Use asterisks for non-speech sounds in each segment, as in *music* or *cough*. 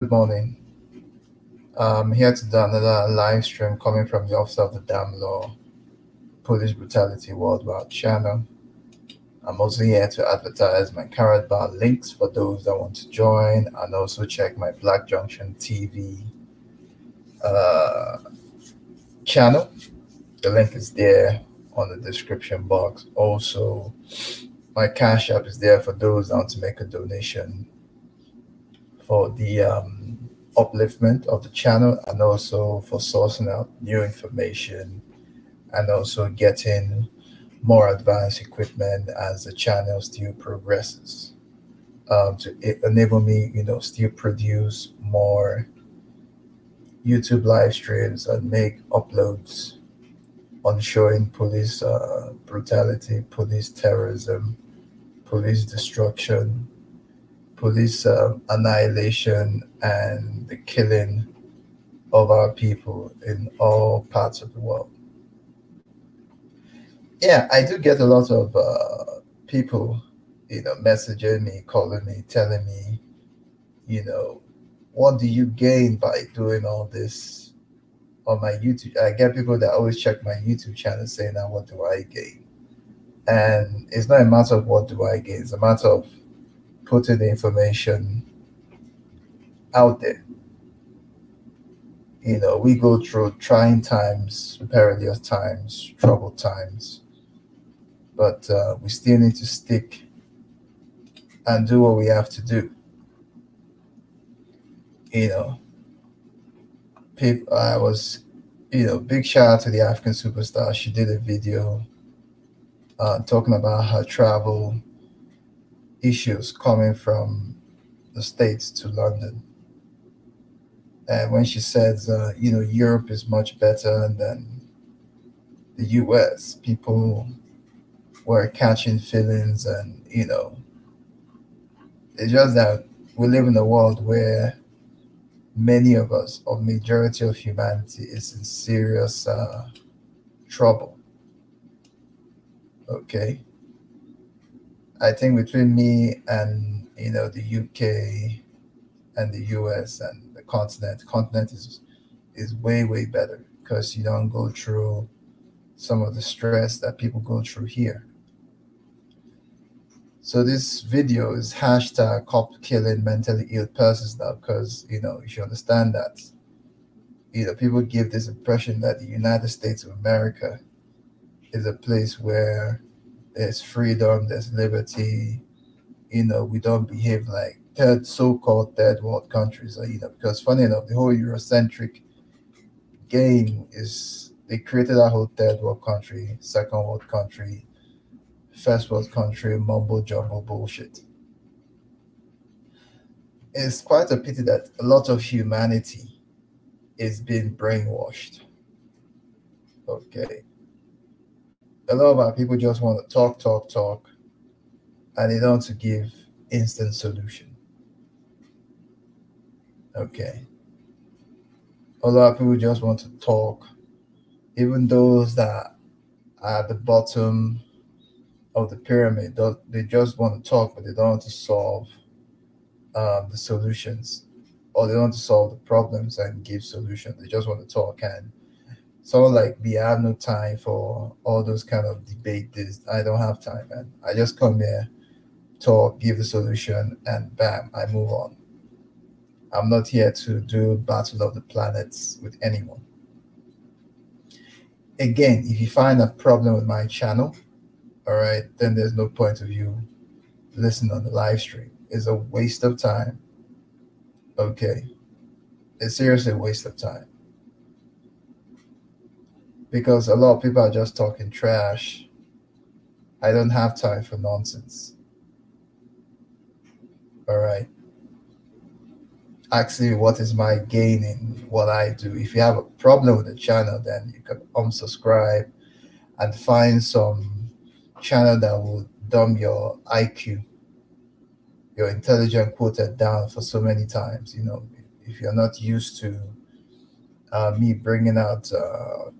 Good morning. I'm here to do another live stream coming from the Office of the Damn Law Police Brutality Worldwide channel. I'm also here to advertise my Carrot Bar links for those that want to join and also check my Black Junction TV uh, channel. The link is there on the description box. Also, my Cash App is there for those that want to make a donation for the um, upliftment of the channel and also for sourcing out new information and also getting more advanced equipment as the channel still progresses um, to enable me you know still produce more youtube live streams and make uploads on showing police uh, brutality police terrorism police destruction police um, annihilation and the killing of our people in all parts of the world. Yeah, I do get a lot of uh, people, you know, messaging me, calling me, telling me, you know, what do you gain by doing all this on my YouTube? I get people that always check my YouTube channel saying, now, what do I gain? And it's not a matter of what do I gain, it's a matter of putting the information out there. You know, we go through trying times, perilous times, troubled times, but uh, we still need to stick and do what we have to do. You know, people, I was, you know, big shout out to the African superstar. She did a video uh, talking about her travel issues coming from the States to London. And when she says, uh, you know, Europe is much better than the US, people were catching feelings, and, you know, it's just that we live in a world where many of us, or majority of humanity, is in serious uh, trouble. Okay. I think between me and you know the UK and the US and the continent, the continent is is way way better because you don't go through some of the stress that people go through here. So this video is hashtag cop killing mentally ill persons now because you know you should understand that you know people give this impression that the United States of America is a place where there's freedom, there's liberty. You know, we don't behave like third so-called third world countries. You know, because funny enough, the whole Eurocentric game is they created that whole third world country, second world country, first world country, mumbo jumbo bullshit. It's quite a pity that a lot of humanity is being brainwashed. Okay a lot of our people just want to talk, talk, talk, and they don't to give instant solution. Okay. A lot of people just want to talk, even those that are at the bottom of the pyramid, they just want to talk, but they don't want to solve um, the solutions, or they don't want to solve the problems and give solutions. They just want to talk and so like we have no time for all those kind of debate this i don't have time and i just come here talk give the solution and bam i move on I'm not here to do Battle of the Planets with anyone. Again, if you find a problem with my channel, all right, then there's no point of you listening on the live stream. It's a waste of time. Okay. It's seriously a waste of time. Because a lot of people are just talking trash. I don't have time for nonsense. All right actually what is my gain in what I do. If you have a problem with the channel, then you can unsubscribe and find some channel that will dumb your IQ, your intelligent quota down for so many times. You know, if you're not used to uh, me bringing out uh,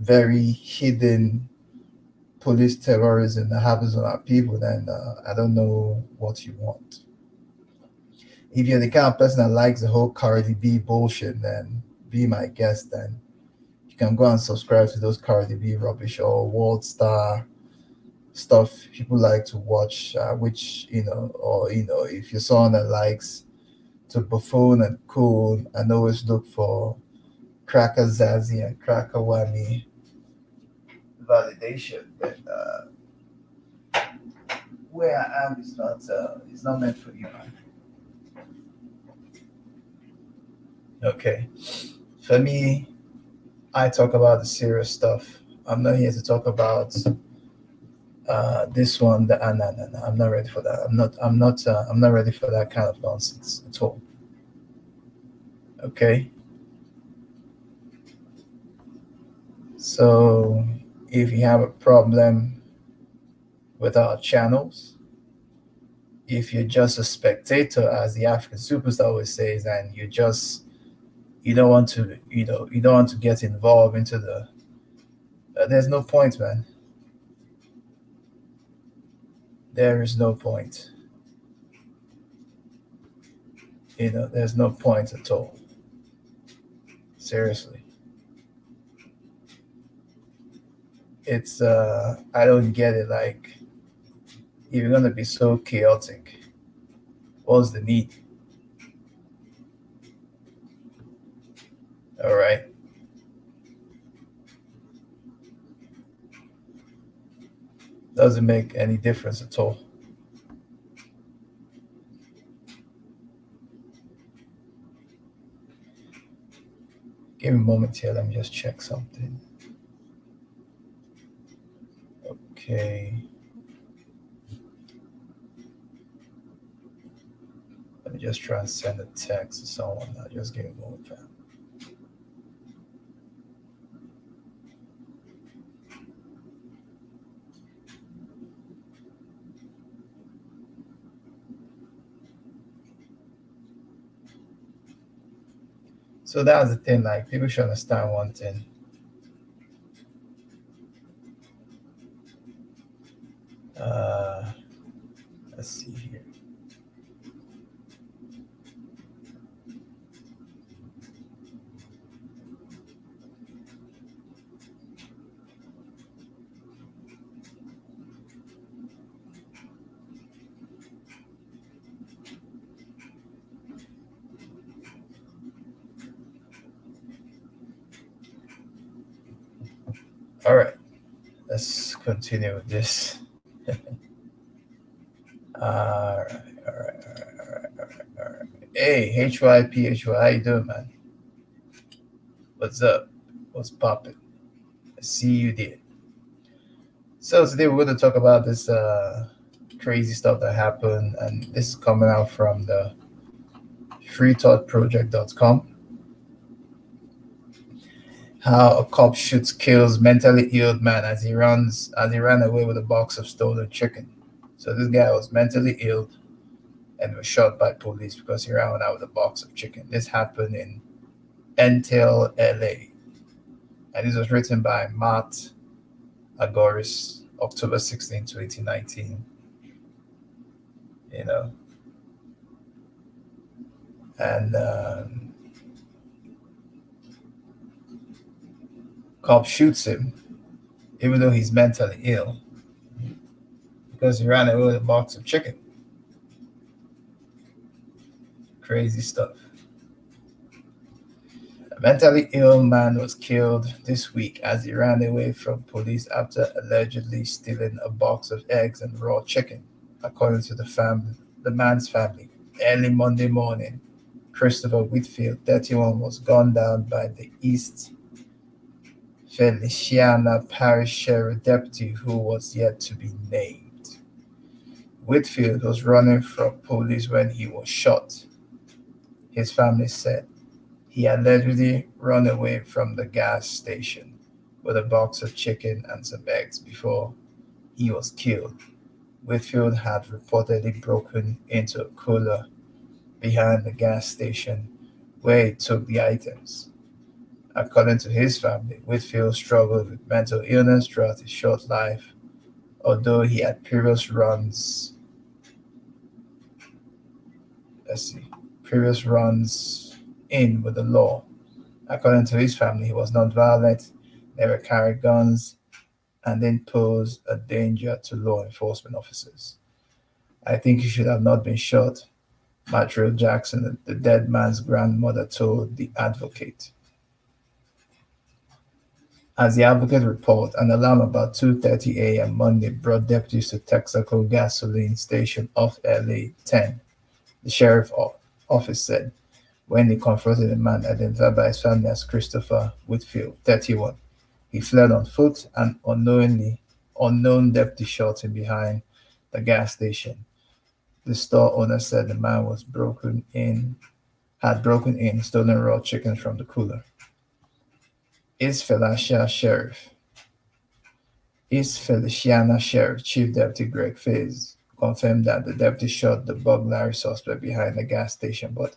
very hidden police terrorism that happens on our people, then uh, I don't know what you want if you're the kind of person that likes the whole Cardi B bullshit, then be my guest. Then you can go and subscribe to those Cardi B rubbish or World Star stuff people like to watch, uh, which you know, or you know, if you're someone that likes to buffoon and cool and always look for cracker zazzy and cracker whammy validation, that uh, where I am is not uh, is not meant for you. Okay. For me, I talk about the serious stuff. I'm not here to talk about uh, this one. That uh, no, no, no, I'm not ready for that. I'm not. I'm not. Uh, I'm not ready for that kind of nonsense at all. Okay. So, if you have a problem with our channels, if you're just a spectator, as the African superstar always says, and you just you don't want to you know you don't want to get involved into the uh, there's no point man. There is no point. You know there's no point at all. Seriously it's uh i don't get it like you're gonna be so chaotic what's the need All right. Doesn't make any difference at all. Give me a moment here. Let me just check something. Okay. Let me just try and send a text to someone. Now, just give me a fam. So that's the thing, like people should understand one thing. Uh, let's see here. All right, let's continue with this. *laughs* all right, all right, all right, all right. Hey, HYPHY, how you doing, man? What's up? What's popping? I see you there. So today we're going to talk about this uh, crazy stuff that happened, and this is coming out from the freethoughtproject.com how a cop shoots kills mentally ill man as he runs as he ran away with a box of stolen chicken. So this guy was mentally ill and was shot by police because he ran out with a box of chicken. This happened in Entel, LA. And this was written by Matt Agorist, October 16, 2019. You know. And um, Cop shoots him, even though he's mentally ill, because he ran away with a box of chicken. Crazy stuff. A mentally ill man was killed this week as he ran away from police after allegedly stealing a box of eggs and raw chicken, according to the family, the man's family. Early Monday morning, Christopher Whitfield, 31, was gunned down by the East Feliciana Parish Sheriff Deputy who was yet to be named. Whitfield was running from police when he was shot, his family said. He allegedly ran away from the gas station with a box of chicken and some eggs before he was killed. Whitfield had reportedly broken into a cooler behind the gas station where he took the items. According to his family, Whitfield struggled with mental illness throughout his short life, although he had previous runs. Let's see, previous runs in with the law. According to his family, he was not violent, never carried guns, and didn't pose a danger to law enforcement officers. I think he should have not been shot, Matrill Jackson, the dead man's grandmother, told the advocate. As the advocate report, an alarm about 2.30 a.m. Monday brought deputies to Texaco gasoline station off LA 10. The sheriff's office said when they confronted a man identified by his family as Christopher Whitfield, 31. He fled on foot and unknowingly, unknown deputy shot him behind the gas station. The store owner said the man was broken in, had broken in, stolen raw chickens from the cooler. East Feliciana Sheriff, East Feliciana Sheriff Chief Deputy Greg Faze confirmed that the deputy shot the burglary suspect behind the gas station, but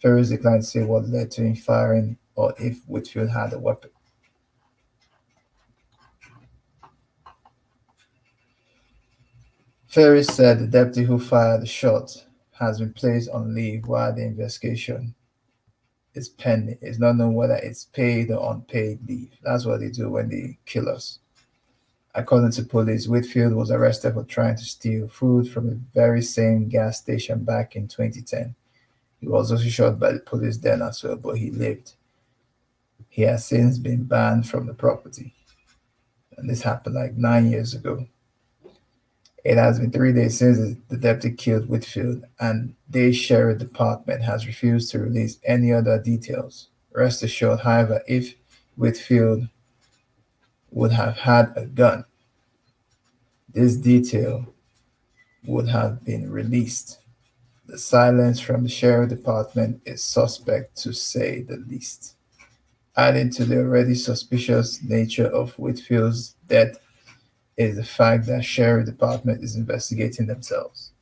Ferris declined to say what led to him firing or if Whitfield had a weapon. Ferris said the deputy who fired the shot has been placed on leave while the investigation is pending. It's not known whether it's paid or unpaid leave. That's what they do when they kill us. According to police, Whitfield was arrested for trying to steal food from the very same gas station back in 2010. He was also shot by the police then as well, but he lived. He has since been banned from the property. And this happened like nine years ago. It has been three days since the deputy killed Whitfield, and the sheriff department has refused to release any other details. Rest assured, however, if Whitfield would have had a gun, this detail would have been released. The silence from the sheriff department is suspect to say the least. Adding to the already suspicious nature of Whitfield's death is the fact that sheriff department is investigating themselves.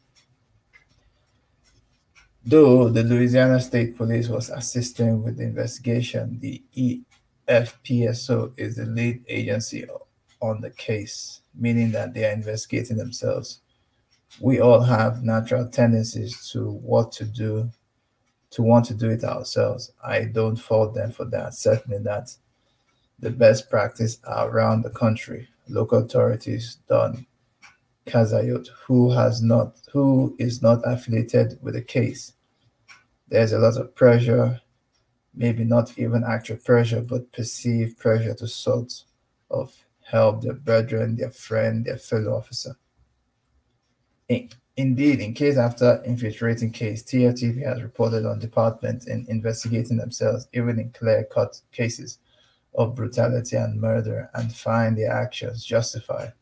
Though the Louisiana State Police was assisting with the investigation, the EFPSO is the lead agency on the case, meaning that they are investigating themselves we all have natural tendencies to what to do, to want to do it ourselves. I don't fault them for that. Certainly, that's the best practice around the country. Local authorities done Kazayot, who has not, who is not affiliated with the case. There's a lot of pressure, maybe not even actual pressure, but perceived pressure to sort of help their brethren, their friend, their fellow officer. Indeed, in case after infiltrating case, TFTP has reported on departments in investigating themselves, even in clear-cut cases of brutality and murder, and find their actions justified.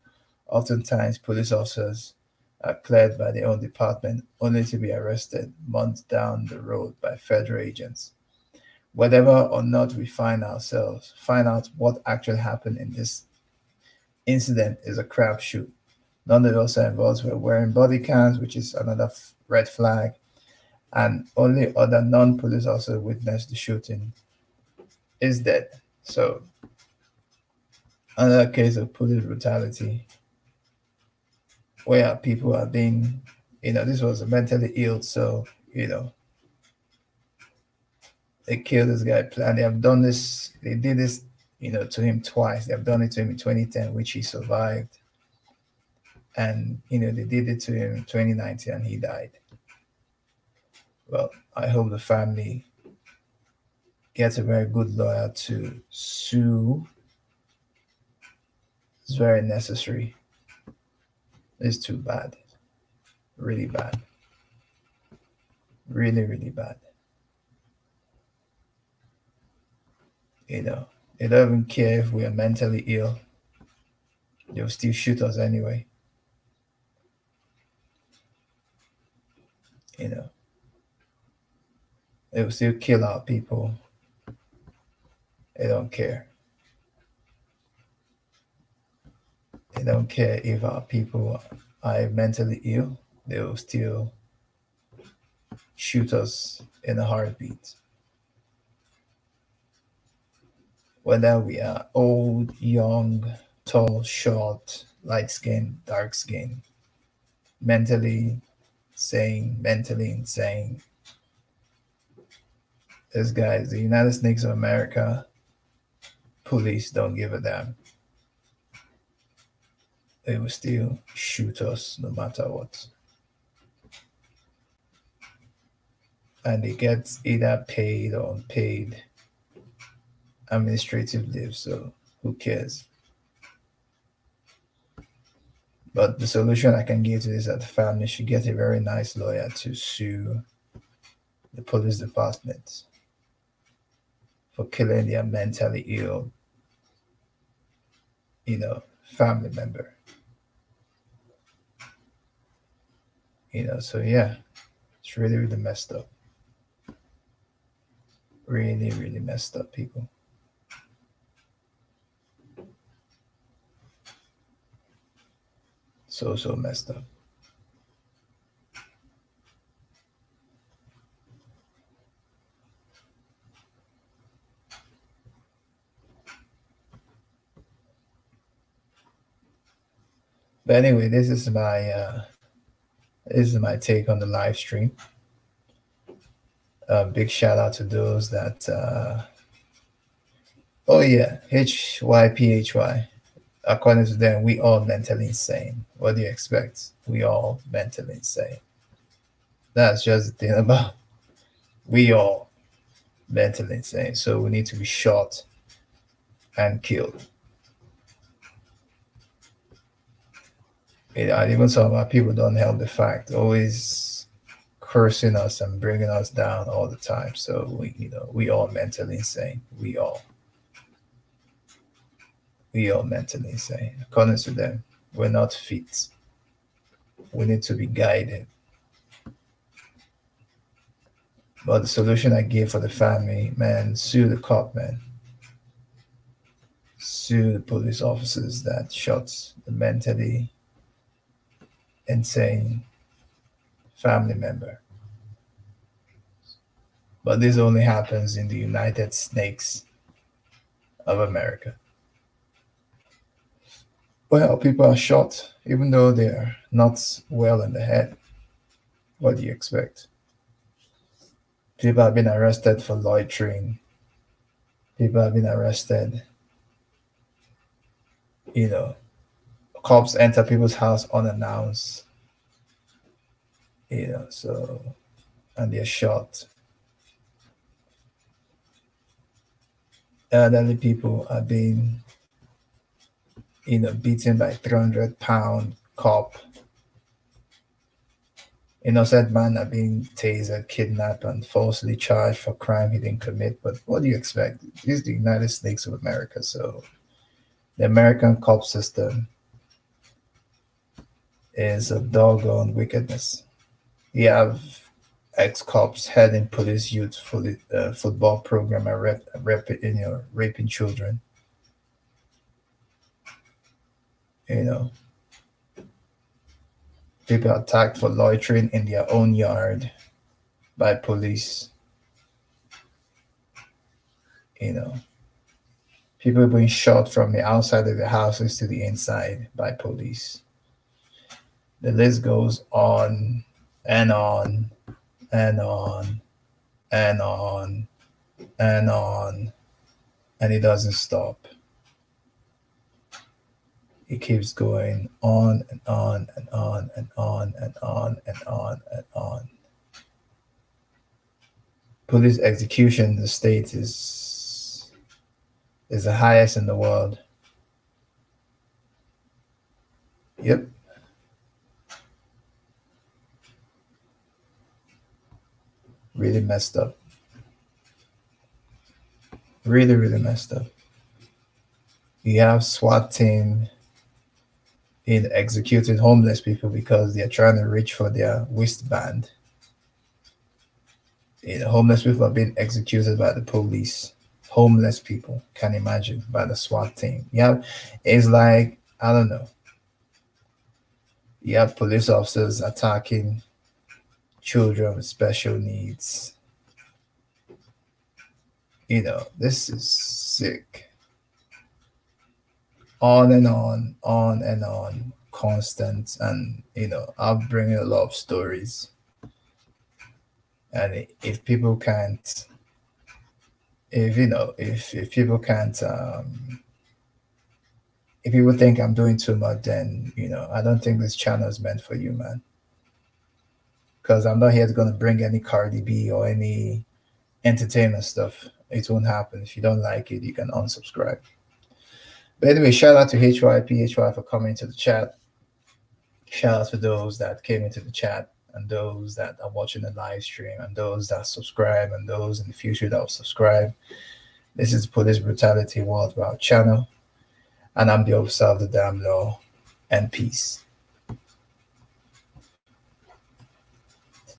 Oftentimes, police officers are cleared by their own department only to be arrested months down the road by federal agents. Whatever or not we find ourselves, find out what actually happened in this incident is a crapshoot. None of the also involved were wearing body cams, which is another red flag. And only other non-police also witnessed the shooting is dead. So another case of police brutality where people are being, you know, this was a mentally ill, so you know, they killed this guy. And they have done this, they did this, you know, to him twice. They have done it to him in 2010, which he survived and you know they did it to him in 2019 and he died Well, I hope the family gets a very good lawyer to sue. It's very necessary. It's too bad. Really bad. Really, really bad. You know, they don't even care if we are mentally ill. They'll still shoot us anyway. You know, they will still kill our people. They don't care. They don't care if our people are mentally ill. They will still shoot us in a heartbeat. Whether we are old, young, tall, short, light skin, dark skin, mentally sane, mentally insane. This guys, the United States of America police don't give a damn. They will still shoot us no matter what. And they get either paid or unpaid administrative leave, so who cares? But the solution I can give to this is that the family should get a very nice lawyer to sue the police department for killing their mentally ill, you know, family member. You know, so yeah, it's really, really messed up. Really, really messed up, people. so so messed up. But anyway, this is my uh, this is my take on the live stream. A big shout out to those that. Uh, oh yeah, H Y P H Y according to them, we all mentally insane. What do you expect? We all mentally insane. That's just the thing *laughs* about we all mentally insane. So we need to be shot and killed. And uh, even some of our people don't help the fact, always cursing us and bringing us down all the time. So we, you know, we all mentally insane. We all we are mentally insane. According to them, we're not fit. We need to be guided. But the solution I gave for the family, man, sue the cop, man. Sue the police officers that shot the mentally insane family member. But this only happens in the United Snakes of America. Well, people are shot even though they're not well in the head. What do you expect? People have been arrested for loitering. People have been arrested. You know, cops enter people's house unannounced. You know, so, and they're shot. Elderly people are being you know, beaten by 300 pound cop. Innocent man are being tasered, kidnapped, and falsely charged for crime he didn't commit. But what do you expect? This is the United States of America. So the American cop system is a doggone wickedness. You have ex cops heading police youth uh, football program and rep, rep, you know, raping children you know, people attacked for loitering in their own yard by police. You know, people being shot from the outside of the houses to the inside by police. The list goes on and on and on and on and on, and it doesn't stop it keeps going on and on and on and on and on and on and on. police execution the state is is the highest in the world. Yep. Really messed up. Really, really messed up. You have SWAT team in executing homeless people because they're trying to reach for their waistband. You know, homeless people are being executed by the police. Homeless people, can imagine, by the SWAT team. Yeah, it's like I don't know. You have police officers attacking children with special needs. You know, this is sick. On and on, on and on, constant. And, you know, I'll bring a lot of stories. And if people can't, if, you know, if, if people can't, um, if people think I'm doing too much, then, you know, I don't think this channel is meant for you, man because I'm not here to bring any Cardi B or any entertainment stuff. It won't happen. If you don't like it, you can unsubscribe. But anyway, shout out to HYPHY for coming to the chat. Shout out to those that came into the chat and those that are watching the live stream and those that subscribe and those in the future that will subscribe. This is Police Brutality Worldwide channel. And I'm the officer of the damn law and peace.